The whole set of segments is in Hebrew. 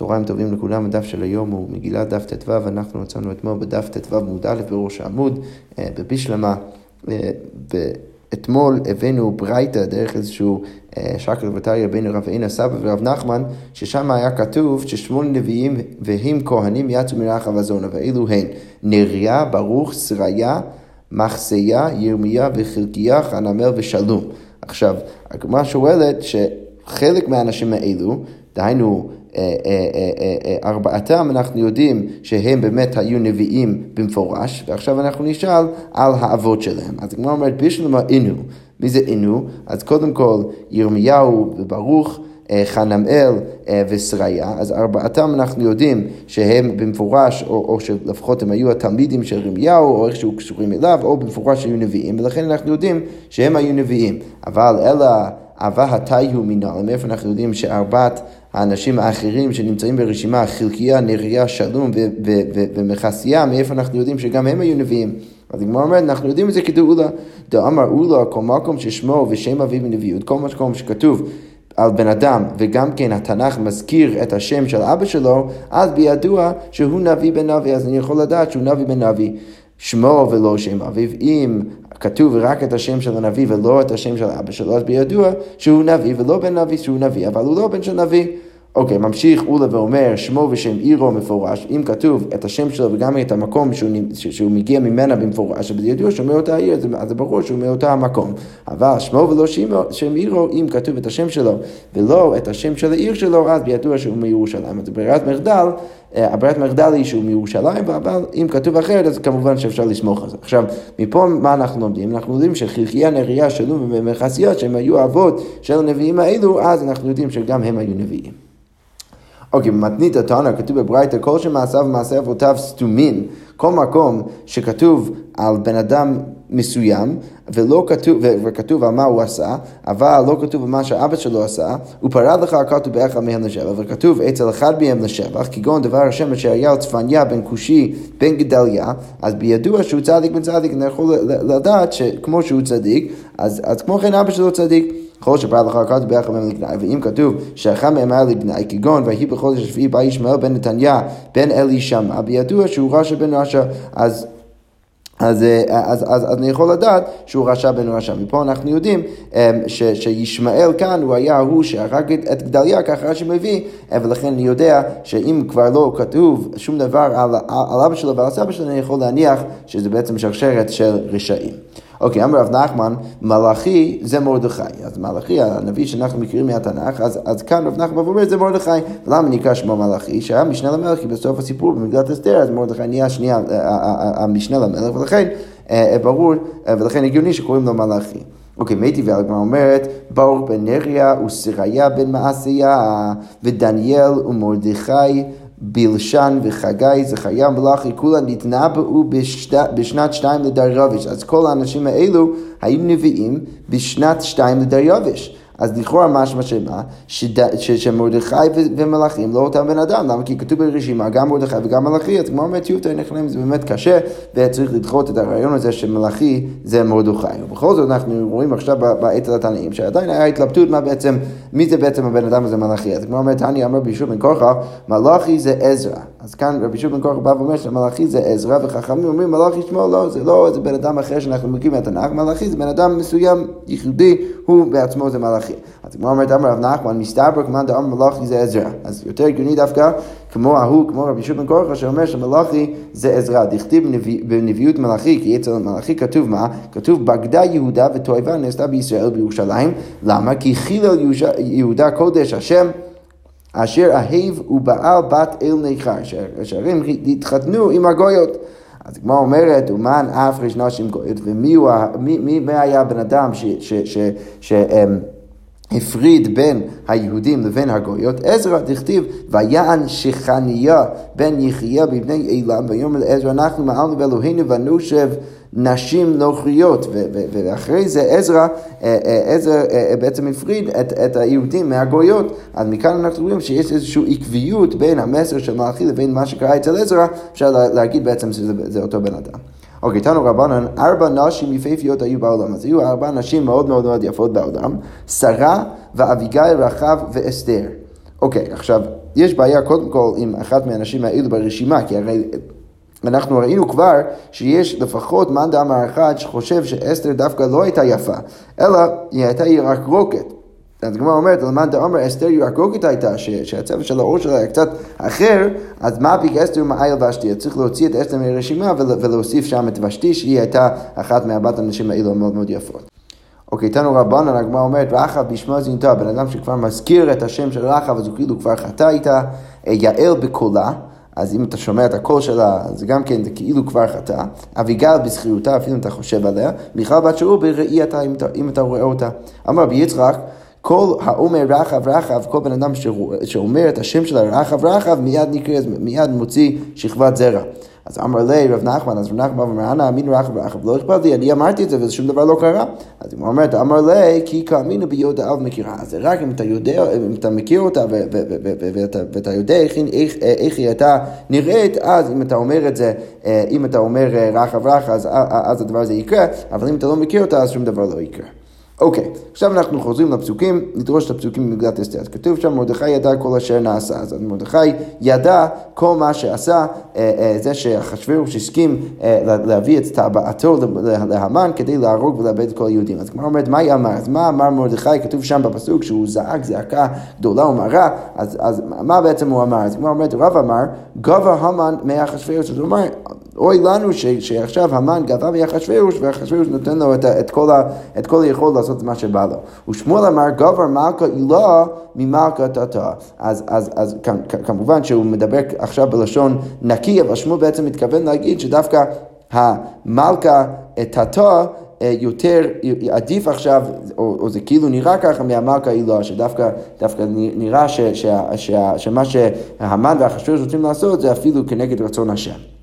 צהריים טובים לכולם, הדף של היום הוא מגילת דף ט"ו, אנחנו מצאנו אתמול בדף ט"ו עמוד א' בראש העמוד, אה, בבישלמה. אה, אתמול הבאנו ברייתא דרך איזשהו אה, שקל וטריה בין רב עין הסבא ורב נחמן, ששם היה כתוב ששמונה נביאים והם כהנים יצאו מרח אבזונה, ואלו הן נריה, ברוך, שריה, מחסיה, ירמיה וחלקיה, חנמל ושלום. עכשיו, הגמרא שואלת שחלק מהאנשים האלו, דהיינו ארבעתם אנחנו יודעים שהם באמת היו נביאים במפורש, ועכשיו אנחנו נשאל על האבות שלהם. אז הגמרא אומרת, בשלמה אינו. מי זה אינו? אז קודם כל, ירמיהו וברוך. חנמאל ושריה, אז ארבעתם אנחנו יודעים שהם במפורש, או, או שלפחות הם היו התלמידים של ירמיהו, או איכשהו קשורים אליו, או במפורש היו נביאים, ולכן אנחנו יודעים שהם היו נביאים. אבל אלא אבה התיהו מנהל, מאיפה אנחנו יודעים שארבעת האנשים האחרים שנמצאים ברשימה, חלקיה, נריה, שלום ומכסיה, מאיפה אנחנו יודעים שגם הם היו נביאים? אז הגמרא אומרת, אנחנו יודעים את זה כדאולה. דאמר אולה, כל מקום ששמו ושם אביו בנביאות, כל מקום שכתוב על בן אדם, וגם כן התנ"ך מזכיר את השם של אבא שלו, אז בידוע שהוא נביא בן נביא, אז אני יכול לדעת שהוא נביא בן נביא. שמו ולא שם אביו, אם כתוב רק את השם של הנביא ולא את השם של אבא שלו, אז בידוע שהוא נביא ולא בן נביא שהוא נביא, אבל הוא לא בן של נביא. אוקיי, okay, ממשיך אולה ואומר שמו ושם עירו מפורש, אם כתוב את השם שלו וגם את המקום שהוא, שהוא מגיע ממנה במפורש, אז ידוע שהוא מאותה עיר, אז זה ברור שהוא מאותה המקום. אבל שמו ולא שמו, שם עירו, אם כתוב את השם שלו ולא את השם של העיר שלו, אז בידוע שהוא מירושלים. אז ברירת מחדל, הברירת מחדל היא שהוא מירושלים, אבל אם כתוב אחרת, אז כמובן שאפשר לסמוך על זה. עכשיו, מפה מה אנחנו לומדים? אנחנו יודעים שחלקיה, נריה, שלום ומכסיות, שהם היו אבות של הנביאים האלו, אז אנחנו יודעים שגם הם היו נביאים. אוקיי, במתנית התנא כתוב בברייתא, כל שמעשיו ומעשי אבותיו סתומים, כל מקום שכתוב על בן אדם מסוים, ולא כתוב, וכתוב על מה הוא עשה, אבל לא כתוב על מה שאבא שלו עשה, הוא פרד לך הכתוב באחד מהם לשבח, וכתוב אצל אחד מהם לשבח, כגון דבר השם אשר היה צפניה בן כושי בן גדליה, אז בידוע שהוא צדיק בן צדיק, אני יכול לדעת שכמו שהוא צדיק, אז, אז כמו כן אבא שלו צדיק. כל שפרד לך כתוב באחד מהם לגנאי, ואם כתוב שאחד מהם היה לגנאי, כגון ויהי בחודש השביעי בא ישמעאל בן נתניה בן אלי שמע, בידוע שהוא רשע בן רשע, אז אז, אז, אז, אז אני יכול לדעת שהוא רשע בן רשע. מפה אנחנו יודעים ש, שישמעאל כאן הוא היה הוא שהרג את גדליה, ככה רש"י מביא, ולכן אני יודע שאם כבר לא כתוב שום דבר על, על אבא שלו ועל סבא שלו, אני יכול להניח שזה בעצם שרשרת של רשעים. אוקיי, אמר רב נחמן, מלאכי זה מרדכי. אז מלאכי, הנביא שאנחנו מכירים מהתנ"ך, אז, אז כאן רב נחמן אומר זה מרדכי. ולמה נקרא שמו מלאכי? שהיה משנה למלך, כי בסוף הסיפור במגילת אסתר, אז מרדכי נהיה השנייה, אה, אה, אה, המשנה למלך, ולכן ברור, ולכן הגיוני שקוראים לו מלאכי. אוקיי, מי טבעי הגמרא אומרת, ברוך בן נריה ושריה בן מעשיה ודניאל ומרדכי בלשן וחגי, זכריה מלאכי, כולה נתנבאו בשנת שתיים לדריווש. אז כל האנשים האלו היו נביאים בשנת שתיים לדריווש. אז לכאורה משמע שמה? שמרדכי ומלאכים לא אותם בן אדם, למה? כי כתוב ברשימה גם מרדכי וגם מלאכי, אז כמו אומרת יופטר נכנעים זה באמת קשה, וצריך לדחות את הרעיון הזה שמלאכי זה מרדכי. ובכל זאת אנחנו רואים עכשיו בעת התנאים, שעדיין היה התלבטות מה בעצם, מי זה בעצם הבן אדם הזה מלאכי. אז כמו אומרת, אני אמר בישול בן כורחה, מלאכי זה עזרא. אז כאן רבי שוב בן כורחה בא ואומר שמלאכי זה עזרא, וחכמים אומרים מלאכי שמו לא, זה לא איזה בן אדם אחר שאנחנו מכירים מהתנ"ך, מלאכי זה בן אדם מסוים, ייחודי, הוא בעצמו זה מלאכי. אז כמו אומרת אמר רב נחמן, מסתבר כמובן דאמר מלאכי זה עזרא. אז יותר הגיוני דווקא כמו ההוא, כמו רבי שוב בן כורחה, שאומר שמלאכי זה עזרא. דכתיב בנביאות מלאכי, כי אצל מלאכי כתוב מה? כתוב בגדה יהודה ותועבה נעשתה בישראל בירושלים. למה? כי חילל יהודה קודש השם אשר אהב ובעל בת אל נכר, שהרים התחתנו עם הגויות. אז הגמרא אומרת, ומן אף ריש נשים גויות, ומי הוא, מי, מי, מי היה הבן אדם שהפריד בין היהודים לבין הגויות? עזרא דכתיב, ויען שכניה בן יחיה בבני אילם, ויאמר לעזרא, אנחנו מעלנו באלוהינו ונושב נשים נוכריות, ואחרי זה עזרא, אה, אה, עזרא אה, בעצם הפריד את, את היהודים מהגויות. אז מכאן אנחנו רואים שיש איזושהי עקביות בין המסר של מלאכי לבין מה שקרה אצל עזרא, אפשר להגיד בעצם שזה אותו בן אדם. אוקיי, תנו רבנן, ארבע נשים יפהפיות היו בעולם. אז היו ארבע נשים מאוד מאוד מאוד יפות בעולם, שרה ואביגיל, רחב ואסתר. אוקיי, עכשיו... יש בעיה קודם כל עם אחת מהנשים האלו ברשימה, כי הרי אנחנו ראינו כבר שיש לפחות מאן דאמר אחד שחושב שאסתר דווקא לא הייתה יפה, אלא היא הייתה ירקרוקת. אז הגמרא אומרת, למאן דאמר אסתר ירקרוקת הייתה, שהצבע של האור שלה היה קצת אחר, אז מה ביג אסתר ומעיל ושתי? צריך להוציא את אסתר מהרשימה ולהוסיף שם את ושתי, שהיא הייתה אחת מארבעת הנשים האלו המאוד מאוד יפות. אוקיי, תנו רבנן, הגמרא אומרת, רחב בשמה זינתה, בן אדם שכבר מזכיר את השם של רחב, אז הוא כאילו כבר חטא איתה, יעל בקולה. אז אם אתה שומע את הקול שלה, זה גם כן, זה כאילו כבר חטא. אביגל בזכירותה, אפילו אם אתה חושב עליה. מיכל בת שאול בראייתה, אם, אם אתה רואה אותה. אמר רבי יצחק, כל האומר רחב רחב, כל בן אדם שאומר את השם שלה רחב רחב, מיד נקרא, מיד מוציא שכבת זרע. אז אמר לי רב נחמן, אז רב נחמן אומר, אנא אמין רחב רחב, לא אכפת לי, אני אמרתי את זה ושום דבר לא קרה. אז הוא אומר, אמר לי, כי כאמינו ביודע אב מכירה. אז זה רק אם אתה יודע, אם אתה מכיר אותה ואתה יודע איך היא הייתה נראית, אז אם אתה אומר את זה, אה, אם אתה אומר אה, רחב רחב, אז הדבר הזה יקרה, אבל אם אתה לא מכיר אותה, אז שום דבר לא יקרה. אוקיי, okay, עכשיו אנחנו חוזרים לפסוקים, נדרוש את הפסוקים במגילת אסתר. אז כתוב שם, מרדכי ידע כל אשר נעשה. אז מרדכי ידע כל מה שעשה, אה, אה, זה שאחשוורוש הסכים אה, להביא את טבעתו להמן כדי להרוג ולאבד את כל היהודים. אז כמו אומרת, מה היא אמר? אז מה אמר מרדכי? כתוב שם בפסוק שהוא זעק זעקה גדולה ומרה, אז, אז מה בעצם הוא אמר? אז כמו אומרת, רב אמר, גבה המן מאחשוורוש. אז הוא אמר, אוי לנו ש, שעכשיו המן גבה מאחשוורוש, ואחשוורוש נותן לו את, את, כל ה, את כל היכולת לעשות מה שבא לו. ושמואל אמר, גבר מלכה הילה ממלכה תתה. אז, אז, אז כמובן שהוא מדבר עכשיו בלשון נקי, אבל שמואל בעצם מתכוון להגיד שדווקא המלכה תתה יותר עדיף עכשיו, או, או זה כאילו נראה ככה מהמלכה הילה, שדווקא נראה ש, ש, ש, שמה שהמן והחשבוש רוצים לעשות זה אפילו כנגד רצון השם.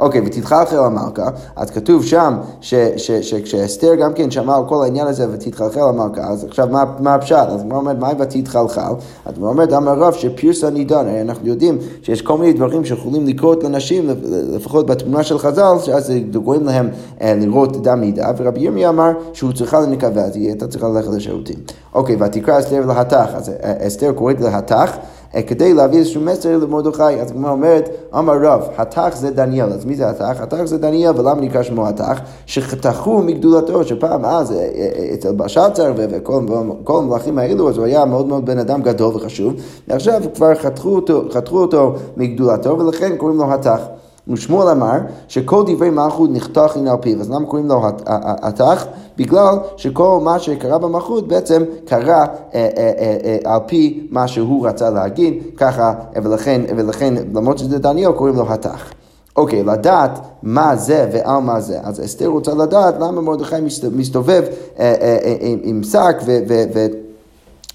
אוקיי, ותתחלחל המלכה, אז כתוב שם שכשאסתר גם כן שמעה על כל העניין הזה ותתחלחל המלכה, אז עכשיו מה, מה הפשט? אז הוא אומר, מה ותתחלחל? אז הוא אומר, אמר רב שפירסה נידון, הרי אנחנו יודעים שיש כל מיני דברים שיכולים לקרות לנשים, לפחות בתמונה של חז"ל, שאז גורם להם אה, לראות דם נידה, ורבי ירמי אמר שהוא צריכה לנקבה, אז היא הייתה צריכה ללכת לשירותים. אוקיי, ותקרא אסתר להטח, אז אה, אסתר קוראת להטח. אה, כדי להביא איזשהו מסר למרדכי. אז הגמרא אומרת, אמר רב, התח זה דניאל. אז מי זה התח? התח זה דניאל, ולמה נקרא שמו התח? שחתכו מגדולתו, שפעם אז אה, אה, אצל בשצר וכל המלכים האלו, אז הוא היה מאוד מאוד בן אדם גדול וחשוב, ועכשיו כבר חתכו אותו, חתכו אותו מגדולתו, ולכן קוראים לו התח. ושמואל אמר שכל דברי מלכות נחתך הנה על פיו, אז למה קוראים לו התח? בגלל שכל מה שקרה במלכות בעצם קרה אה, אה, אה, על פי מה שהוא רצה להגיד, ככה, ולכן, ולכן למרות שזה דניאל קוראים לו התח. אוקיי, לדעת מה זה ועל מה זה. אז אסתר רוצה לדעת למה מרדכי מסתובב עם שק ו...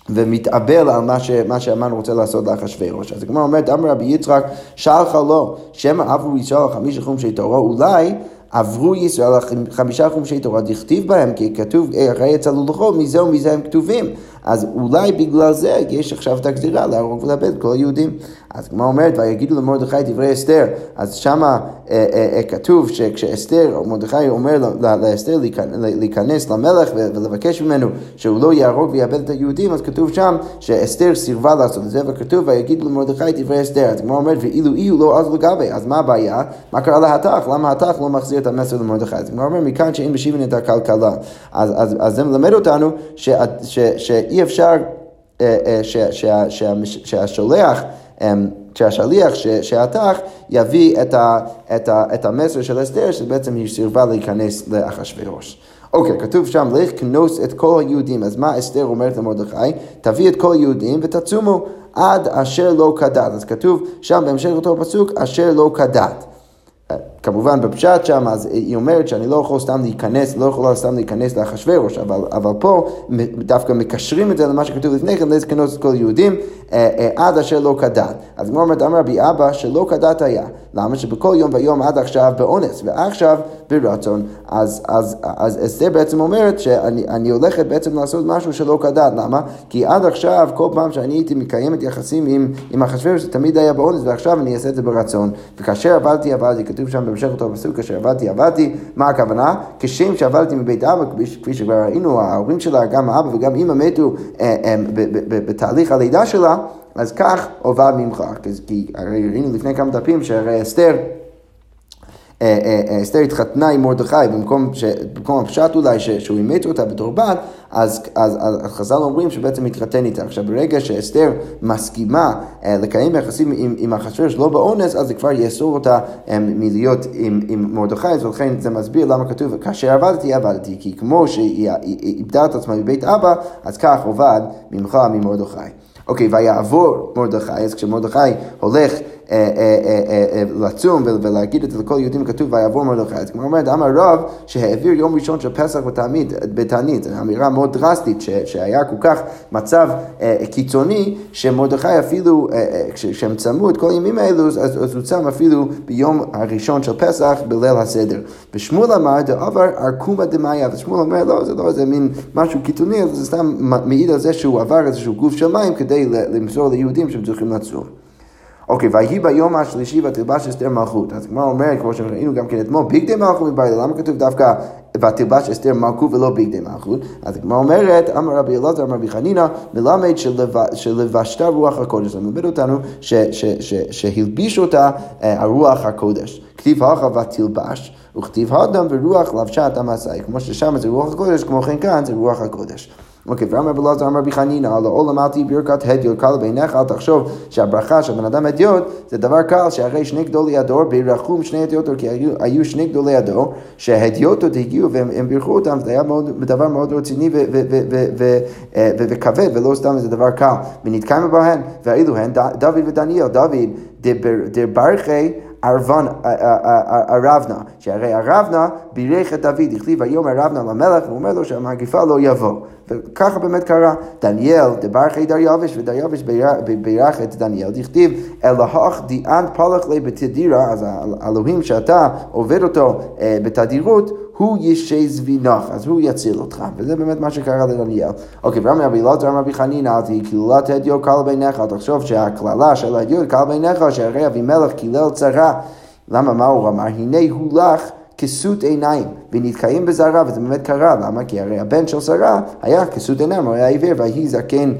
ומתאבל על מה, ש, מה שהמן רוצה לעשות לאחשוורוש. אז הגמרא אומרת, אמר רבי יצחק, שלחה לו, שמא עברו ישראל חמישה חומשי תורה, אולי עברו ישראל חמישה חומשי תורה, דכתיב בהם, כי כתוב, הרי יצא לוחות, מזה ומזה הם כתובים. אז אולי בגלל זה יש עכשיו את הגזירה להרוג ולאבד כל היהודים. אז כמו אומרת, ויגידו למרדכי דברי אסתר, אז שמה אה, אה, אה, כתוב שכשאסתר, מרדכי אומר לאסתר להיכנס למלך ולבקש ממנו שהוא לא יהרוג ויאבד את היהודים, אז כתוב שם שאסתר סירבה לעשות את זה, וכתוב ויגידו למרדכי דברי אסתר. אז כמו אומרת, ואילו אי הוא לא אז לגבי, אז מה הבעיה? מה קרה להטח? למה ההטח לא מחזיר את המסר למרדכי? אז כמו אומר, מכאן שאין משיבים את הכלכלה. אז, אז, אז זה מלמד אותנו שאי אפשר, שהשולח אמ, שהשליח שהתח יביא את, ה, את, ה, את המסר של אסתר שבעצם היא סירבה להיכנס לאחשוורוש. אוקיי, כתוב שם, לך כנוס את כל היהודים. אז מה אסתר אומרת למרדכי? תביא את כל היהודים ותצומו עד אשר לא כדת. אז כתוב שם בהמשך אותו פסוק, אשר לא כדת. כמובן בפשט שם, אז היא אומרת שאני לא יכול סתם להיכנס, לא יכולה סתם להיכנס לאחשוורוש, אבל, אבל פה דווקא מקשרים את זה למה שכתוב לפני כן, לזקנות את כל יהודים, אה, עד אשר לא כדת. אז כמו אומרת, אמר רבי אבא שלא כדת היה. למה? שבכל יום ויום עד עכשיו באונס, ועכשיו ברצון. אז, אז, אז אסתר בעצם אומרת שאני הולכת בעצם לעשות משהו שלא כדת. למה? כי עד עכשיו, כל פעם שאני הייתי מקיימת יחסים עם, עם אחשוורוש, זה תמיד היה באונס, ועכשיו אני אעשה את זה ברצון. וכאשר עבדתי, עבדתי, כתוב שם בהמשך אותו פסוק, כאשר עבדתי, עבדתי, מה הכוונה? כשם שעבדתי מבית אבא, כפי שכבר ראינו, ההורים שלה, גם האבא וגם אימא מתו אה, אה, בתהליך הלידה שלה, אז כך עובד ממך, כי הרי ראינו לפני כמה דפים שהרי אסתר אסתר התחתנה עם מרדכי, במקום, ש, במקום הפשט אולי ש, שהוא אימץ אותה בתור בת, אז, אז, אז חז"ל אומרים שבעצם מתחתן איתה. עכשיו ברגע שאסתר מסכימה לקיים יחסים עם, עם אחשוורוש לא באונס, אז זה כבר יאסור אותה מלהיות עם, עם מרדכי, אז לכן זה מסביר למה כתוב, כאשר עבדתי עבדתי, כי כמו שהיא איבדה את עצמה מבית אבא, אז כך עובד ממך ממרדכי. אוקיי, ויעבור מרדכי, אז כשמרדכי הולך אה, אה, אה, לצום ולהגיד את זה לכל יהודים כתוב ויעבור מרדכי. אז כמו אומרת, אמר רב שהעביר יום ראשון של פסח בתענית, זו אמירה מאוד דרסטית שהיה כל כך מצב קיצוני שמרדכי אפילו, כשהם צמו את כל הימים האלו, אז הוא צם אפילו ביום הראשון של פסח בליל הסדר. ושמואל אמר, דעבר ארקומה דמאיה, ושמואל אומר, לא, זה לא איזה מין משהו קיצוני, זה סתם מעיד על זה שהוא עבר איזשהו גוף של מים כדי למסור ליהודים שהם צריכים לצום. אוקיי, ויהי ביום השלישי ותלבש אסתר מלכות. אז הגמרא אומרת, כמו שראינו גם כן אתמול, ביגדי מלכות מבעיה, למה כתוב דווקא ותלבש אסתר מלכות ולא ביגדי מלכות? אז הגמרא אומרת, אמר רבי אלעזר, אמר רבי חנינא, מלמד שלבשתה רוח הקודש. זה מלמד אותנו שהלביש אותה אה, הרוח הקודש. כתיב הלכה ותלבש, וכתיב הדם ורוח לבשה את המסעי. כמו ששם זה רוח הקודש, כמו כן כאן זה רוח הקודש. אוקיי, ואמר רבי אלעזר אמר רבי חנינא, על העולם אל תהי ברכת הדיוט קל בעיניך, אל תחשוב שהברכה של בן אדם הדיוט זה דבר קל, שהרי שני גדולי הדור בירכום שני הדיוטו, כי היו, היו שני גדולי הדור, שהדיוטות הגיעו והם בירכו אותם, זה היה מאוד, דבר מאוד רציני וכבד, ולא סתם איזה דבר קל. ונתקיימה בהן, ואילו הן דוד ודניאל, דוד דברכי ארבנה, שהרי ארבנה בירך את דוד, הכתיב היום ארבנה למלך, והוא אומר לו שהמגפה לא יבוא. וככה באמת קרה. דניאל דברכי דריווש, ודריווש בירך את דניאל, דכתיב אלוהך דיאן פלח לי בתדירה, אז האלוהים שאתה עובד אותו אה, בתדירות, הוא ישי זבינך, אז הוא יציל אותך, וזה באמת מה שקרה לדניאל. אוקיי, ואמר רבי אלעזר אמר רבי חנינא, אל תהי קללת הדיו קל בעיניך, תחשוב שהקללה של הדיו קל בעיניך, שהרי אבימלך קילל צרה. למה, מה הוא אמר? הנה הוא לך כסות עיניים, ונתקיים בזרה, וזה באמת קרה, למה? כי הרי הבן של שרה היה כסות עיניים, הוא היה עיוור, ויהי זקן,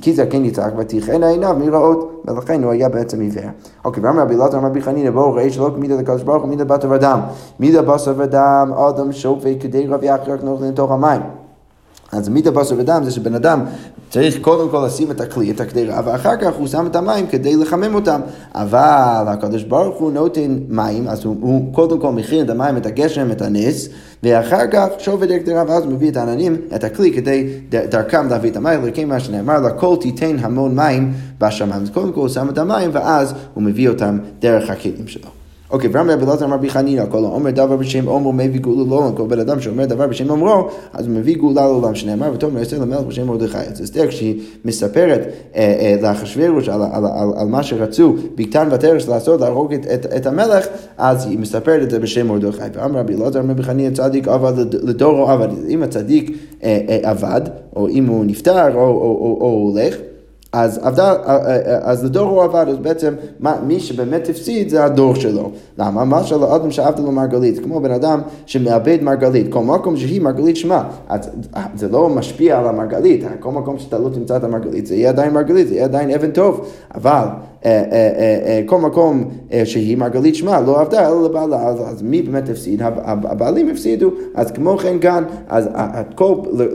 כי זקן יצחק, ותכהנה עיניו מראות, ולכן הוא היה בעצם עיוור. אוקיי, ואמר רבי אלעזר אמר רבי חנינא, בואו ראי שלא מידה לקדוש ברוך הוא מידה בשר ודם. מידה בשר ודם, אדם שופט כדי רב יחרק נוכח לתוך המים. אז מיתה בשר ודם זה שבן אדם צריך קודם כל לשים את הכלי, את הקדירה, ואחר כך הוא שם את המים כדי לחמם אותם. אבל הקדוש ברוך הוא נותן מים, אז הוא, הוא קודם כל מכין את המים, את הגשם, את הנס, ואחר כך שובד הקדירה, ואז הוא מביא את העננים, את הכלי, כדי דרכם להביא את המים, לכן מה שנאמר, לכל תיתן המון מים בשמיים. אז קודם כל הוא שם את המים, ואז הוא מביא אותם דרך הכלים שלו. אוקיי, ואמר רבי אלעזר אמר רבי חנינא, כל האומר דבר בשם אומרו מביא גאולה לעולם, כל בן אדם שאומר דבר בשם אומרו, אז הוא מביא גאולה לעולם, שנאמר ותאמר אסתר למלך בשם מרדכי. אז אסתר כשהיא מספרת אה, אה, לאחשוורוש על, מה שרצו בקטן ותרש לעשות, להרוג את, המלך, אז היא מספרת את זה בשם מרדכי. ואמר רבי אלעזר אמר רבי חנינא, צדיק עבד לדורו עבד. אם הצדיק אה, עבד, או אם הוא נפטר, או הולך, אז, עבדה, אה, אה, אה, אז לדור הוא עבד, אז בעצם מה, מי שבאמת הפסיד זה הדור שלו. למה? מה של האדם שעבד לו מרגלית, כמו בן אדם שמאבד מרגלית, כל מקום שהיא מרגלית שמה, אז זה לא משפיע על המרגלית, כל מקום שאתה לא תמצא את המרגלית זה יהיה עדיין מרגלית, זה יהיה עדיין אבן טוב, אבל כל מקום שהיא מרגלית שמה לא עבדה אלא לבעלה, אז מי באמת הפסיד? הבעלים הפסידו, אז כמו כן כאן, אז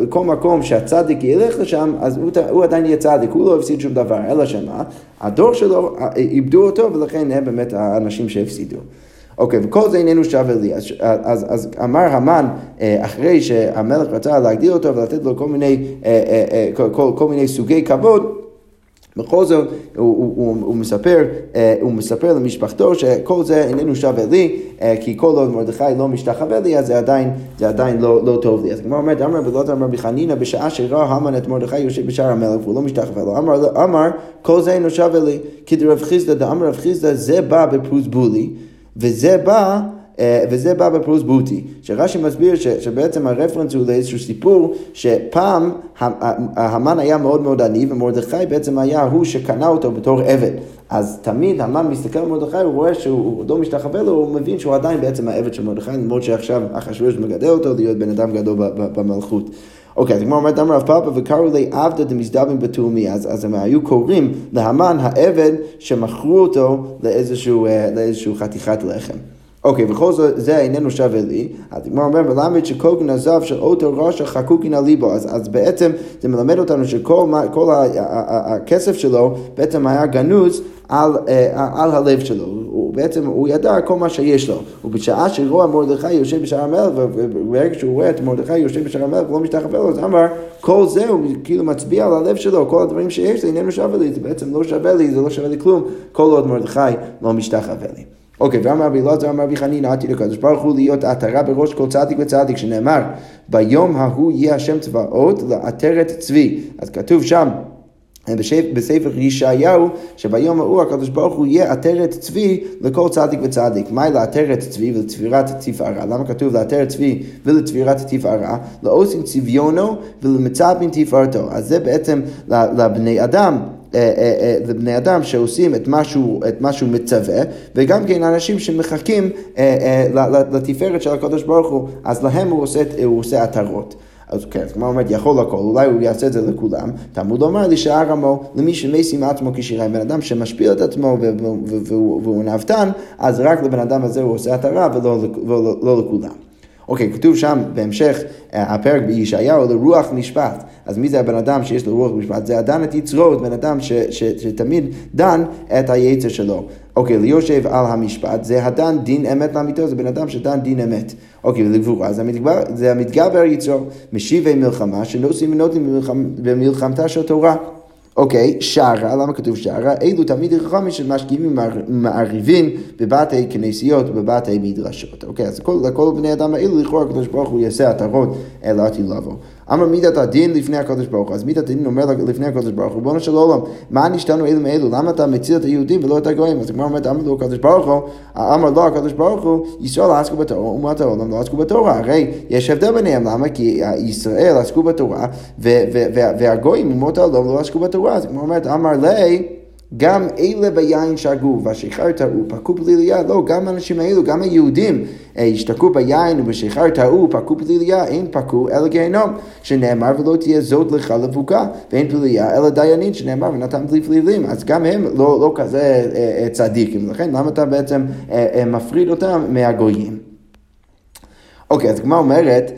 כל מקום שהצדיק ילך לשם, אז הוא עדיין יהיה צדיק, הוא לא הפסיד שום דבר, אלא שמה? הדור שלו איבדו אותו ולכן הם באמת האנשים שהפסידו. אוקיי, okay, וכל זה איננו שווה לי. אז, אז, אז אמר המן, אחרי שהמלך רצה להגדיל אותו ולתת לו כל מיני, כל, כל מיני סוגי כבוד, בכל זאת, הוא, הוא, הוא, הוא, מספר, אה, הוא מספר למשפחתו שכל זה איננו שווה לי, אה, כי כל עוד מרדכי לא משתחווה לי, אז זה עדיין, זה עדיין לא, לא טוב לי. אז כמו אומרת, אמר ולא אמר בחנינא, בשעה שראה המן את מרדכי יושב בשער המלך והוא לא משתחווה לו, אמר, אמר, כל זה אינו שווה לי, כי דרב חיסדא, דאמר רב חיסדא, זה בא בפרוס בולי, וזה בא וזה בא בפרוס בוטי, שרש"י מסביר ש, שבעצם הרפרנס הוא לאיזשהו סיפור שפעם המן היה מאוד מאוד עני ומרדכי בעצם היה הוא שקנה אותו בתור עבד. אז תמיד המן מסתכל על מרדכי, הוא רואה שהוא לא משתחווה לו, הוא מבין שהוא עדיין בעצם העבד של מרדכי, למרות שעכשיו אחשוורוש מגדל אותו להיות בן אדם גדול במלכות. אוקיי, אז הגמרא אומרת, אמר רב פאפה וקראו לי עבדא דמזדבים בתאומי, אז, אז הם היו קוראים להמן העבד שמכרו אותו לאיזשהו, אה, לאיזשהו חתיכת לחם. אוקיי, וכל זה, זה איננו שווה לי, אז הגמרא אומר, מלמד שכל גנזיו של אותו רשע חקוקין על ליבו, אז, אז בעצם זה מלמד אותנו שכל כל הכסף שלו בעצם היה גנוז על, אה, על הלב שלו, הוא בעצם, הוא ידע כל מה שיש לו, ובשעה שרואה מרדכי יושב בשער המלך, וברגע שהוא רואה את מרדכי יושב בשער המלך ולא משתחווה לו, אז אמר, כל זה הוא כאילו מצביע על הלב שלו, כל הדברים שיש לי איננו שווה לי, זה בעצם לא שווה לי, זה לא שווה לי כלום, כל עוד מרדכי לא משתחווה לי. אוקיי, ואמר רבי אלעזר, אמר רבי חנין, עתי לקדוש ברוך הוא להיות עטרה בראש כל צדיק וצדיק, שנאמר, ביום ההוא יהיה השם צבאות לעטרת צבי. אז כתוב שם, בספר ישעיהו, שביום ההוא הקדוש ברוך הוא יהיה עטרת צבי לכל צדיק וצדיק. מהי לעטרת צבי ולתפירת תפארה? למה כתוב לעטרת צבי ולתפירת תפארה? לעושים צביונו ולמצפין תפארתו. אז זה בעצם לבני אדם. לבני אה, אה, אה, אדם שעושים את מה שהוא מצווה, וגם כן אנשים שמחכים לתפארת של הקדוש ברוך הוא, אז להם הוא עושה, עטרות. אז כן, כמו אומרת, יכול הכל, אולי הוא יעשה את זה לכולם. תלמוד אומר לי שער עמו למי שמשים עצמו כשיריים. בן אדם שמשפיל את עצמו והוא נאבתן, אז רק לבן אדם הזה הוא עושה עטרה ולא לא לכולם. אוקיי, כתוב שם בהמשך הפרק בישעיהו, לרוח משפט. אז מי זה הבן אדם שיש לו רוח משפט? זה הדן את יצרו, בן אדם ש, ש, שתמיד דן את היצר שלו. אוקיי, ליושב על המשפט, זה הדן דין אמת לאמיתו, זה בן אדם שדן דין אמת. אוקיי, ולגבורה, זה זה המתגבר יצרו, משיבי מלחמה, שנושאים ונותנים במלחמתה של תורה. אוקיי, שרה, למה כתוב שרה? אלו תלמידי חכמים שמשקיעים ומעריבים בבתי כנסיות ובבתי מדרשות. אוקיי, אז לכל בני אדם האלו לכאורה הקדוש ברוך הוא יעשה עטרות אל עתיד לבוא. אמר מידת הדין לפני הקדוש ברוך הוא, אז מידת הדין אומר לפני הקדוש ברוך הוא, ריבונו של עולם, מה נשתנו אלו מאלו? למה אתה מציל את היהודים ולא את הגויים? אז הגמרא אומרת, אמר לו הקדוש ברוך הוא, אמר לו הקדוש ברוך הוא, ישראל עסקו בתורה, אומת העולם לא עסקו בתורה. הרי יש הבדל ביניהם, למה? כי ישראל עסקו בתורה, והגויים, אומות העולם לא עסקו בתורה. אז הגמרא אומרת, אמר לי, גם אלה ביין שגו, והשיכר טעו, פקו פליליה, לא, גם האנשים האלו, גם היהודים, השתקעו ביין ובשיכר טעו, פקו פליליה, אין פקו אלא גיהנום, שנאמר ולא תהיה זאת לך לבוקה, ואין פליליה אלא דיינין, שנאמר ונתן בלי פלילים, אז גם הם לא, לא כזה אה, אה, צדיקים, לכן למה אתה בעצם אה, מפריד אותם מהגויים? אוקיי, אז הגמרא אומרת,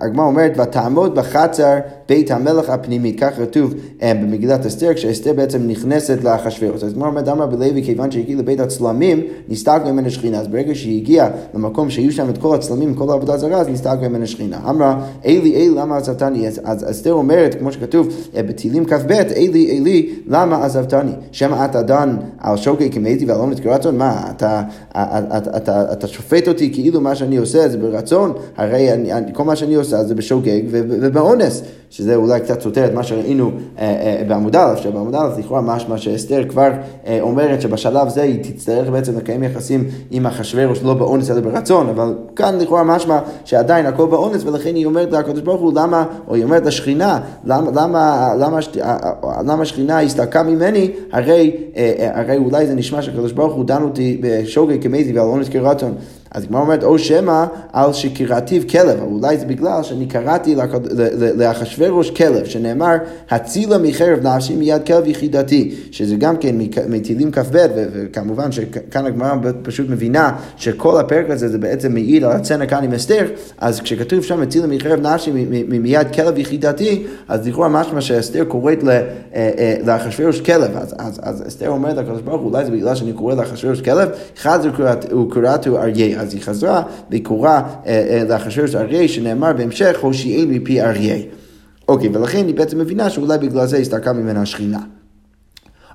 הגמרא אומרת, ותעמוד בחצר בית המלך הפנימי, כך כתוב אה, במגילת אסתר, כשאסתר בעצם נכנסת לאחשוורוש. אז הגמרא אומרת, אמר בלוי, כיוון שהגיע לבית הצלמים, נסתלק ממנה שכינה. אז ברגע שהיא הגיעה למקום שהיו שם את כל הצלמים, כל העבודה זרה, אז נסתלק ממנה שכינה. אמרה, אלי, אלי, למה עזבתני? אז אסתר אומרת, כמו שכתוב אה, בתהילים כ"ב, אלי, אלי, למה עזבתני? שמא אתה דן על שוקי כמתי ועל עומד כרצון? מה, אתה שופט אותי כאילו מה שאני עושה זה ברצון? הרי אני, כל מה שאני עושה זה בשוגג ובאונס. שזה אולי קצת סותר את מה שראינו אה, אה, בעמוד א', שבעמוד א' לכאורה משמע שאסתר כבר אה, אומרת שבשלב זה היא תצטרך בעצם לקיים יחסים עם אחשוורוש לא באונס אלא ברצון, אבל כאן לכאורה משמע שעדיין הכל באונס ולכן היא אומרת לקדוש ברוך הוא למה, או היא אומרת לשכינה, למה, למה, למה, למה השכינה הסתלקה ממני, הרי, הרי אולי זה נשמע שהקדוש ברוך הוא דן אותי בשוגג כמזי ועל אונס כרצון. אז הגמרא אומרת, או שמא על שקראתיו כלב, אולי זה בגלל שאני קראתי לאחשוורוש כלב, שנאמר, הצילה מחרב נפשי מיד כלב יחידתי, שזה גם כן מתהילים כ"ב, וכמובן שכאן הגמרא פשוט מבינה שכל הפרק הזה זה בעצם מעיד על הצנע כאן עם אסתר, אז כשכתוב שם הצילה מחרב נפשי מיד כלב יחידתי, אז לכאורה משמע שאסתר קוראת אה, אה, לאחשוורוש כלב, אז, אז, אז אסתר אומרת לקדוש ברוך הוא, אולי זה בגלל שאני קורא לאחשוורוש כלב, אחד הוא קוראתו אריה. אז היא חזרה והיא קוראה אה, אה, לאחשוורוש אריה, שנאמר בהמשך, הושיעי מפי אריה. אוקיי, ולכן היא בעצם מבינה שאולי בגלל זה הסתלקה ממנה השכינה.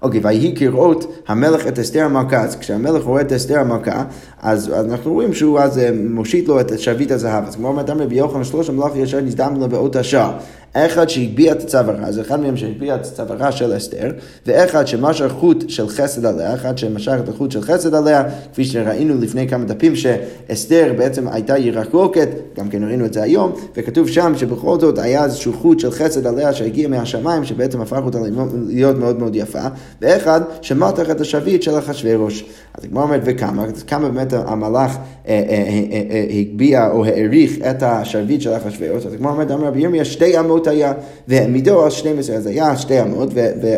אוקיי, ויהי כראות המלך את אסתר המלכה, אז כשהמלך רואה את אסתר המלכה, אז, אנחנו רואים שהוא אז אה, מושיט לו את שרביט הזהב. אז כמו אומרת רבי יוחנן שלוש המלאך ישר נזדם לו באות השעה. אחד שהגביה את הצו הרע, זה אחד מהם שהגביה את הצו הרע של אסתר, ואחד שמשך חוט של חסד עליה, אחד שמשך את החוט של חסד עליה, כפי שראינו לפני כמה דפים שאסתר בעצם הייתה ירקוקת, גם כן ראינו את זה היום, וכתוב שם שבכל זאת היה איזשהו חוט של חסד עליה שהגיע מהשמיים, שבעצם הפך אותה להיות מאוד מאוד יפה, ואחד שמתח את השביט של אחשוורוש. אז הגמרא אומרת וכמה, כמה באמת המלאך אה, אה, אה, הגביה או העריך את השרביט של אחשוורוש, אז הגמרא אומרת, אמר רבי ירמיה, שתי אמות היה, והעמידו על 12, אז היה שתי אמות,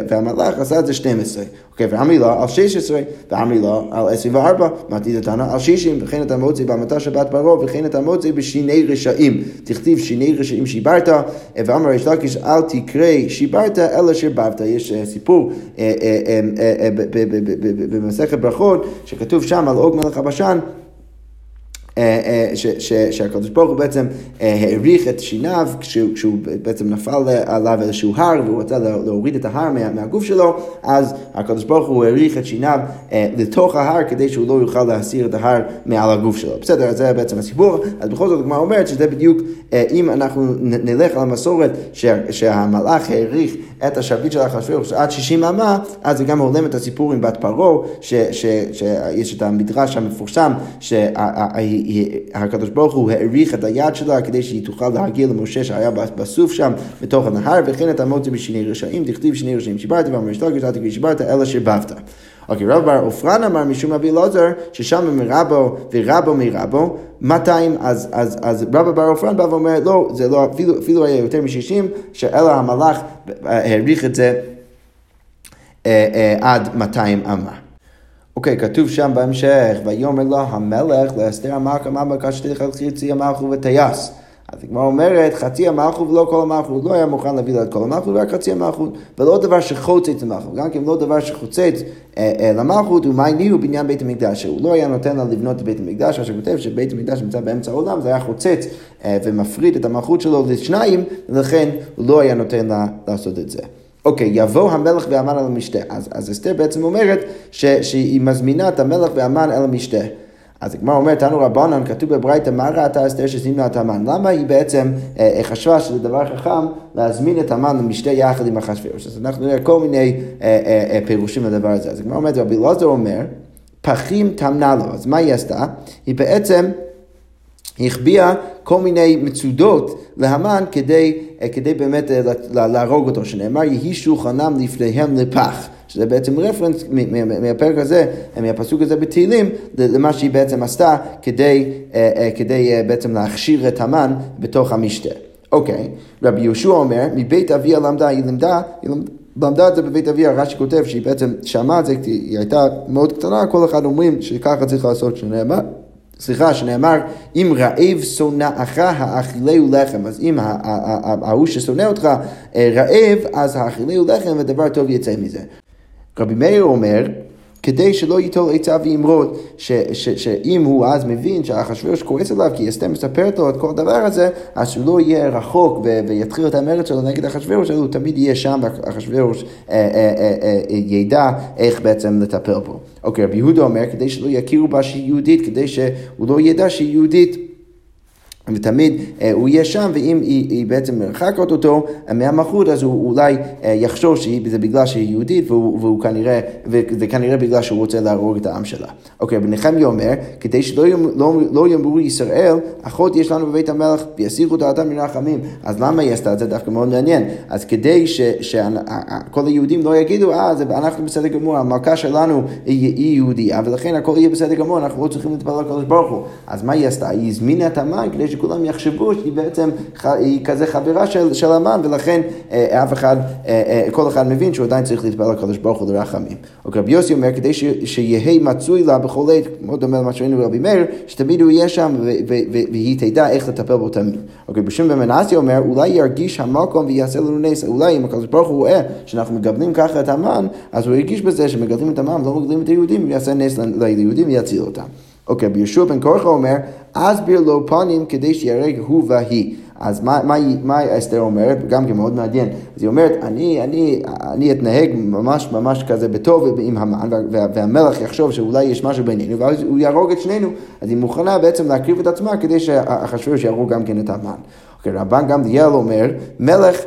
והמלאך עשה את זה 12. אוקיי, ואמרי לו על 16, ואמרי לו על 24, מעתיד אותנו על 60, וכן אתה מוציא במטה שבת פרעה, וכן אתה מוציא בשיני רשעים. תכתיב שיני רשעים שיברת, ואמר יש לקיש אל תקרא שיברת, אלא שיברת. יש סיפור במסכת ברכות, שכתוב שם על עוג מלך הבשן, שהקדוש ברוך הוא בעצם אה, העריך את שיניו כשהוא בעצם נפל עליו איזשהו הר והוא רצה להוריד את ההר מהגוף שלו, אז הקדוש ברוך הוא העריך את שיניו לתוך ההר כדי שהוא לא יוכל להסיר את ההר מעל הגוף שלו. בסדר, אז זה בעצם הסיפור. אז בכל זאת הגמרא אומרת שזה בדיוק, אם אנחנו נלך על המסורת שהמלאך העריך את השרביט של אחשוורוש עד 60 אמה, אז זה גם הולם את הסיפור עם בת פרעה, שיש את המדרש המפורסם, שהקדוש ברוך הוא העריך את היד שלה כדי שהיא תוכל להגיע למשה שהיה בסוף שם בתוך הנהר, וכן אתה מוצא בשיני רשעים, תכתיב שני רשעים שיברת, ואמר אל תגיד שיברת, אלא שבבת. אוקיי, רב בר עופרן אמר משום רבי אלעזר, ששם מרבו ורבו מרבו, 200, אז, אז, אז רבא בר עופרן בא ואומר, לא, זה לא, אפילו, אפילו היה יותר מ-60, שאלא המלאך העריך את זה אה, אה, עד 200 אמה. אוקיי, okay, כתוב שם בהמשך, ויאמר לה המלך לאסתר המלכה מה בקשתי חצי המלכו וטייס. אז הגמרא אומרת, חצי המלכות ולא כל הוא לא היה מוכן להביא לה את כל המלכות, רק חצי המלכות, ולא דבר שחוצץ למלכות, גם כן לא דבר שחוצץ אה, אה, למלכות, הוא מייני הוא בניין בית המקדש, הוא לא היה נותן לה לבנות את בית המקדש, אשר כותב שבית המקדש נמצא באמצע העולם, זה היה חוצץ אה, ומפריד את המלכות שלו לשניים, ולכן הוא לא היה נותן לה לעשות את זה. אוקיי, יבוא המלך והמן אל המשתה. אז, אז אסתר בעצם אומרת ש, שהיא מזמינה את המלך והמן אל המשתה. אז הגמרא אומרת, תנו רבנן, כתוב בברייתא, מה ראתה אסתר שזימנה את המן? למה היא בעצם אה, חשבה שזה דבר חכם להזמין את המן למשתה יחד עם אחשוורוש? אז אנחנו נראה כל מיני אה, אה, אה, פירושים לדבר הזה. אז הגמרא אומרת, רבי אלעזר אומר, פחים תמנה לו. אז מה היא עשתה? היא בעצם... החביאה כל מיני מצודות להמן כדי, אה, כדי באמת אה, להרוג אותו, שנאמר יהי שולחנם לפניהם לפח. שזה בעצם רפרנס מהפרק הזה, מהפסוק הזה בתהילים, למה שהיא בעצם עשתה כדי, אה, כדי בעצם להכשיר את המן בתוך המשתה. אוקיי, רבי יהושע אומר, מבית אביה למדה, היא למדה, היא למדה את זה בבית אביה, רש"י כותב שהיא בעצם שמעה את זה, היא הייתה מאוד קטנה, כל אחד אומרים שככה צריך לעשות, שנאמר. סליחה, שנאמר, אם רעב שונאך האכילהו לחם, אז אם ההוא ששונא אותך אה, רעב, אז האכילהו לחם ודבר טוב יצא מזה. רבי מאיר אומר, כדי שלא ייטול עצה וימרוד, שאם הוא אז מבין שאחשוורוש כועס עליו כי אסתר מספרת לו את כל הדבר הזה, אז שהוא לא יהיה רחוק ויתחיל את המרד שלו נגד אחשוורוש, הוא תמיד יהיה שם ואחשוורוש אה, אה, אה, ידע איך בעצם לטפל בו. אוקיי, רבי יהודה אומר, כדי שלא יכירו בה שהיא יהודית, כדי שהוא לא ידע שהיא יהודית. ותמיד אה, הוא יהיה שם, ואם היא, היא בעצם מרחקת אותו מהמלכות, אז הוא אולי אה, יחשוב שזה בגלל שהיא יהודית, והוא, והוא כנראה, וזה כנראה בגלל שהוא רוצה להרוג את העם שלה. אוקיי, okay, ונחמיה אומר, כדי שלא לא, לא יאמרו ישראל, אחות יש לנו בבית המלך, ויסירו דעתם מן הרחמים. אז למה היא עשתה את זה? דווקא מאוד מעניין. אז כדי שכל היהודים לא יגידו, אה, זה, אנחנו בסדר גמור, המלכה שלנו היא, היא יהודייה, ולכן הכל יהיה בסדר גמור, אנחנו לא צריכים להתפלל על הקדוש ברוך הוא. אז מה היא עשתה? היא הזמינה את המים כדי שכולם יחשבו שהיא בעצם, היא כזה חברה של, של המן, ולכן אה, אף אחד, אה, אה, כל אחד מבין שהוא עדיין צריך להתפלל לקדוש ברוך הוא לרחמים. אוקיי, רבי יוסי אומר, כדי ש, שיהא מצוי לה בכל עת, מאוד דומה למה שראינו ברבי מאיר, שתמיד הוא יהיה שם והיא תדע איך לטפל בו תמיד. אוקיי, בשם במנסיה אומר, אולי ירגיש המקום ויעשה לנו נס, אולי אם הקדוש ברוך הוא רואה שאנחנו מגבלים ככה את המן, אז הוא ירגיש בזה שמגדלים את המן ולא מגדלים את היהודים, ויעשה נס ליהודים ויציל אותם. אוקיי, ביהושע בן קורחה אומר, אסביר לו פנים כדי שיהרג הוא והיא. אז מה, מה, מה אסתר אומרת? גם כן מאוד מעניין. אז היא אומרת, אני, אני, אני אתנהג ממש ממש כזה בטוב עם המן, והמלך יחשוב שאולי יש משהו בינינו, ואז הוא יהרוג את שנינו. אז היא מוכנה בעצם להקריב את עצמה כדי שאחשוורוש יהרוג גם כן את המן. אוקיי, רבן גמליאל אומר, מלך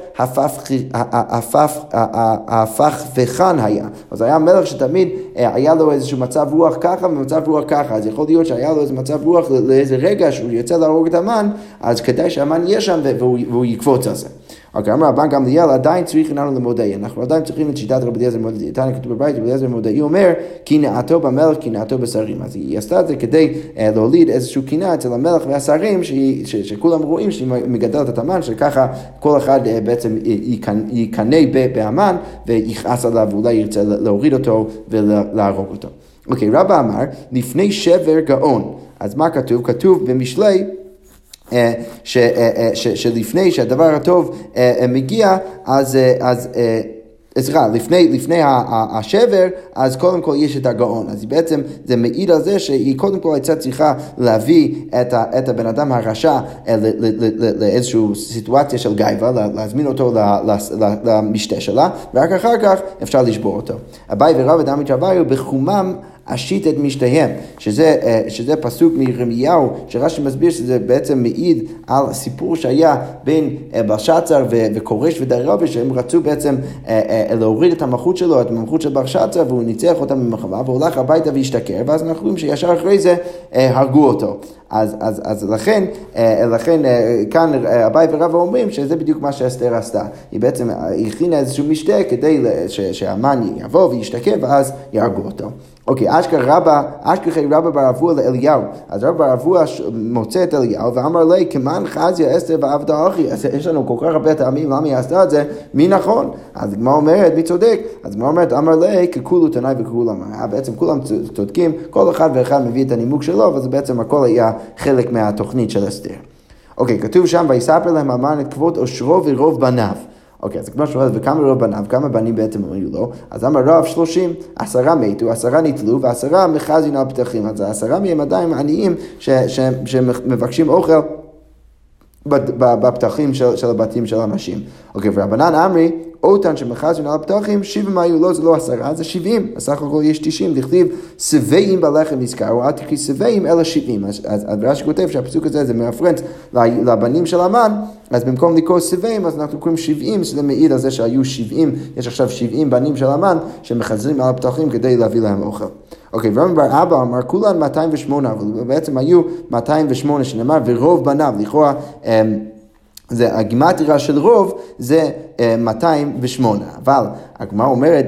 הפך וחן היה. אז היה מלך שתמיד אה, היה לו איזשהו מצב רוח ככה ומצב רוח ככה, אז יכול להיות שהיה לו איזה מצב רוח לאיזה רגע שהוא יוצא להרוג את המן, אז כדאי שהמן יהיה שם והוא יקפוץ על זה. אוקיי, אמר רבן גמליאל, עדיין צריך לנו למודעי. אנחנו עדיין צריכים את שיטת רבי אליעזר מודעי. תנא כתוב בבית, רבי אליעזר מודעי אומר, קנאתו במלך, קנאתו בשרים. אז היא עשתה את זה כדי אה, להוליד איזושהי קנאה אצל המלך והשרים, שכולם רואים שהיא מגדלת את המן, שככה כל אחד אה, בעצם יקנא בהמן ויכעס עליו ואולי ירצה להוריד אותו ולהרוג אותו. אוקיי, רבא אמר, לפני שבר גאון. אז מה כתוב? כתוב במשלי ש, אה, אה, ש, שלפני שהדבר הטוב מגיע, אז... אז סליחה, לפני, לפני השבר, אז קודם כל יש את הגאון. אז בעצם זה מעיד על זה שהיא קודם כל הייתה צריכה להביא את, ה, את הבן אדם הרשע לאיזושהי סיטואציה של גייבה, להזמין אותו למשתה שלה, ורק אחר כך אפשר לשבור אותו. אביי ורב אדם מתרביו בחומם אשית את משתיהם, שזה, אה, שזה פסוק מירמיהו, שרש"י מסביר שזה בעצם מעיד על סיפור שהיה בין אה, בלשצר וכורש ודרבי, שהם רצו בעצם אה, להוריד את המלכות שלו, את המלכות של בלשצר, והוא ניצח אותם במלחמה, והוא הולך הביתה והשתכר, ואז אנחנו רואים שישר אחרי זה הרגו אותו. אז, אז, אז לכן, לכן כאן אביי ורבא אומרים שזה בדיוק מה שאסתר עשתה. היא בעצם הכינה איזשהו משתה כדי שהמן יבוא וישתכר ואז יהרגו אותו. אוקיי, אשכרה רבא, אשכרה רבא בר אבוה לאליהו. אז רבא בר אבוה מוצא את אליהו ואמר לי, כמן חזיה אסתר ועבדה אחי. אז יש לנו כל כך הרבה טעמים למה היא עשתה את זה, מי נכון? אז הגמרא אומרת, מי צודק? אז הגמרא אומרת, אמר לי, ככולו תנאי וכולם. בעצם כולם צודקים, כל אחד ואחד מביא את הנימוק שלו, וזה בעצם הכל היה חלק מהתוכנית של אסתר. אוקיי, כתוב שם, ויספר להם המן את כבוד עושרו ורוב בניו. אוקיי, אז כמו שואלת, וכמה רוב בניו, כמה בנים בעצם היו לו? אז אמר רב שלושים, עשרה מתו, עשרה נתלו, ועשרה מחזין על פתחים. אז העשרה מהם עדיין עניים שמבקשים אוכל. בפתחים של, של הבתים של אנשים. אוקיי, ורבנן אמרי, אותן שמחזין על הפתחים, שבעים היו לו, זה לא עשרה, זה שבעים. בסך הכל יש תשעים, לכתיב שבעים בלחם נזכר, אל תקריא שבעים אלא שבעים. אז, רש"י כותב שהפסוק הזה זה מרפרנס לבנים של המן, אז במקום לקרוא שבעים, אז אנחנו קוראים שבעים, שזה מעיד על זה שהיו שבעים, יש עכשיו שבעים בנים של המן שמחזרים על הפתחים כדי להביא להם אוכל. אוקיי, רבי בר אבא אמר כולן 208, אבל בעצם היו 208 שנאמר ורוב בניו, לכאורה אמ, זה הגימטריה של רוב זה 208, אה, אבל הגמרא אומרת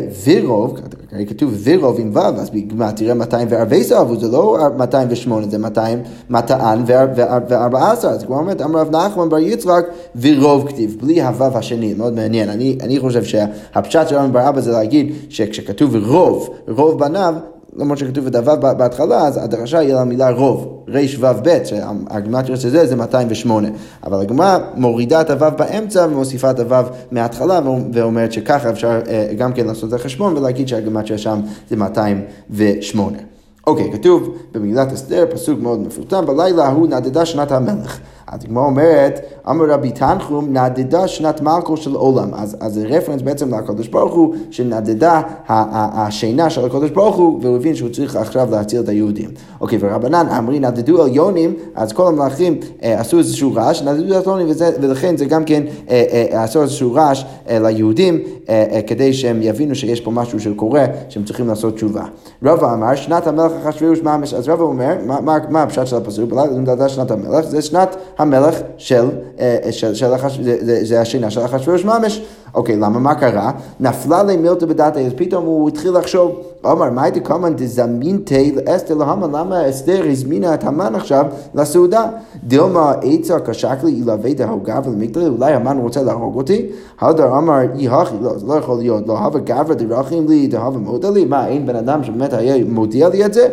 הרי כתוב ורוב עם ו', אז בגימטריה 214, זה לא 208, זה 200, 200 ו-14, אז הגמרא אומרת, אמר רב נחמן בר יצחק ורוב כתיב, בלי הוו השני, מאוד מעניין, אני, חושב שהפשט של רבי בר אבא זה להגיד שכשכתוב רוב, רוב בניו, למרות שכתוב את הוו בהתחלה, אז הדרשה היא על המילה רוב, רו"ב, שהגימטריה של זה זה 208. אבל הגמרא מורידה את הוו באמצע ומוסיפה את הוו מההתחלה ואומרת שככה אפשר אה, גם כן לעשות את החשבון ולהגיד שהגימטריה שם זה 208. אוקיי, כתוב במגילת אסתר, פסוק מאוד מפורטם, בלילה ההוא נדדה שנת המלך. אז הגמרא אומרת, אמר רבי תנחום, נדדה שנת מלכו של עולם. אז, זה רפרנס בעצם לקדוש ברוך הוא, שנדדה השינה של הקדוש ברוך הוא, והוא הבין שהוא צריך עכשיו להציל את היהודים. אוקיי, ורבנן אמרי, נדדו עליונים, אז כל המלאכים אה, עשו איזשהו רעש, נדדו עליונים, ולכן זה גם כן אה, אה, עשו איזשהו רעש אה, ליהודים, אה, אה, כדי שהם יבינו שיש פה משהו שקורה, שהם צריכים לעשות תשובה. רבא אמר, שנת המלך אחשוורוש ממש, אז רבא אומר, מה, מה, מה הפשט של הפסוק? נדדה שנת המלך, זה שנת המלך של, אה, של, של החש... זה, זה, זה השינה של אחשוורוש ממש. אוקיי, למה מה קרה? נפלה למילתא בדעתה, אז פתאום הוא התחיל לחשוב, אמר, מה הייתי קומן דזמינתי לאסתר להמן, למה אסתר הזמינה את המן עכשיו לסעודה? דילמה עצה קשק לי ילווה דהוגה ולמגדלי, אולי המן רוצה להרוג אותי? הדר אמר, יהכי, לא, זה לא יכול להיות, לא הווה גברא דרכים לי, דהווה מודה לי, מה, אין בן אדם שבאמת היה מודיע לי את זה?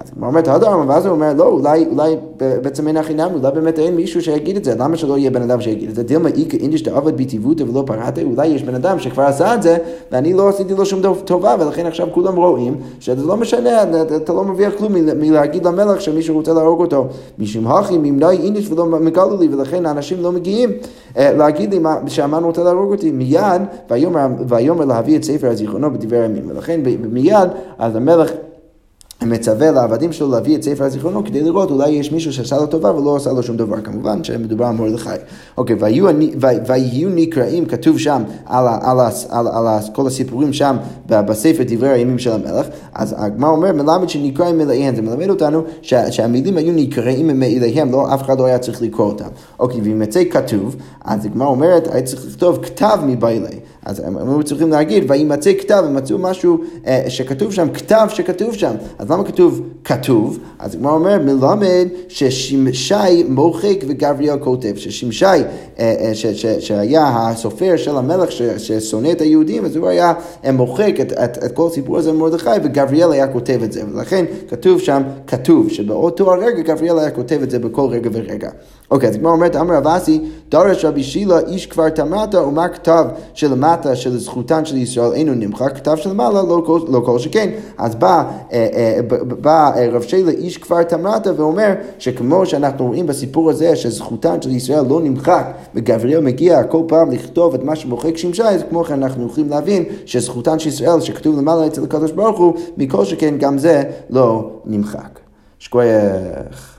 אז הוא אומר את הדר, ואז הוא אומר, לא, אולי, אולי בעצם אין הכי נמי, אולי באמת אין מישהו שיגיד את זה, למה שלא יהיה בן אדם שיגיד את זה? דילמה איכא אינדיש דעבד בטיבותא ולא פרעתא, אולי יש בן אדם שכבר עשה את זה, ואני לא עשיתי לו שום טובה, ולכן עכשיו כולם רואים שזה לא משנה, אתה לא מרוויח כלום מלהגיד למלך שמישהו רוצה להרוג אותו. משום הכי ממנעי אינדיש ולא מגלו לי, ולכן האנשים לא מגיעים אה, להגיד לי שהמן רוצה להרוג אותי. מיד, ויאמר להביא את ספר הזיכרונו בדברי הימים, ולכן מיד, אז המלך מצווה לעבדים שלו להביא את ספר הזיכרונו כדי לראות אולי יש מישהו שעשה לו טובה ולא עשה לו שום דבר. כמובן שמדובר על מרדכי. אוקיי, ויהיו נקראים, כתוב שם על, על, על, על, על כל הסיפורים שם בספר דברי הימים של המלך, אז הגמרא אומר מלמד שנקראים מלאיהם, זה מלמד אותנו שהמילים היו נקראים מאליהם, לא, אף אחד לא היה צריך לקרוא אותם. אוקיי, ואם יצא כתוב, אז הגמרא אומרת, היה צריך לכתוב כתב מבעילי. אז הם היו צריכים להגיד, וימצא כתב, הם מצאו משהו אה, שכתוב שם, כתב שכתוב שם. אז למה כתוב כתוב? אז הגמרא אומר, מלמד ששמשי מוחק וגבריאל כותב. ששמשי, אה, אה, שהיה הסופר של המלך ששונא את היהודים, אז הוא היה מוחק את, את, את כל הסיפור הזה במרדכי, וגבריאל היה כותב את זה. ולכן כתוב שם, כתוב, שבאותו הרגע גבריאל היה כותב את זה בכל רגע ורגע. אוקיי, אז הגמרא אומרת, אמר רב דרש רבי שילה איש כבר תמתה, ומה כתב שלמטה של זכותן של ישראל אינו נמחק, כתב שלמעלה לא כל, לא שכן. אז בא, אה, אה, אה, רב שילה איש כבר תמתה ואומר שכמו שאנחנו רואים בסיפור הזה שזכותן של ישראל לא נמחק, וגבריאל מגיע כל פעם לכתוב את מה שמוחק שמשי, אז כמו כן אנחנו יכולים להבין שזכותן של ישראל שכתוב למעלה אצל הקדוש ברוך הוא, מכל שכן גם זה לא נמחק. שכוייך.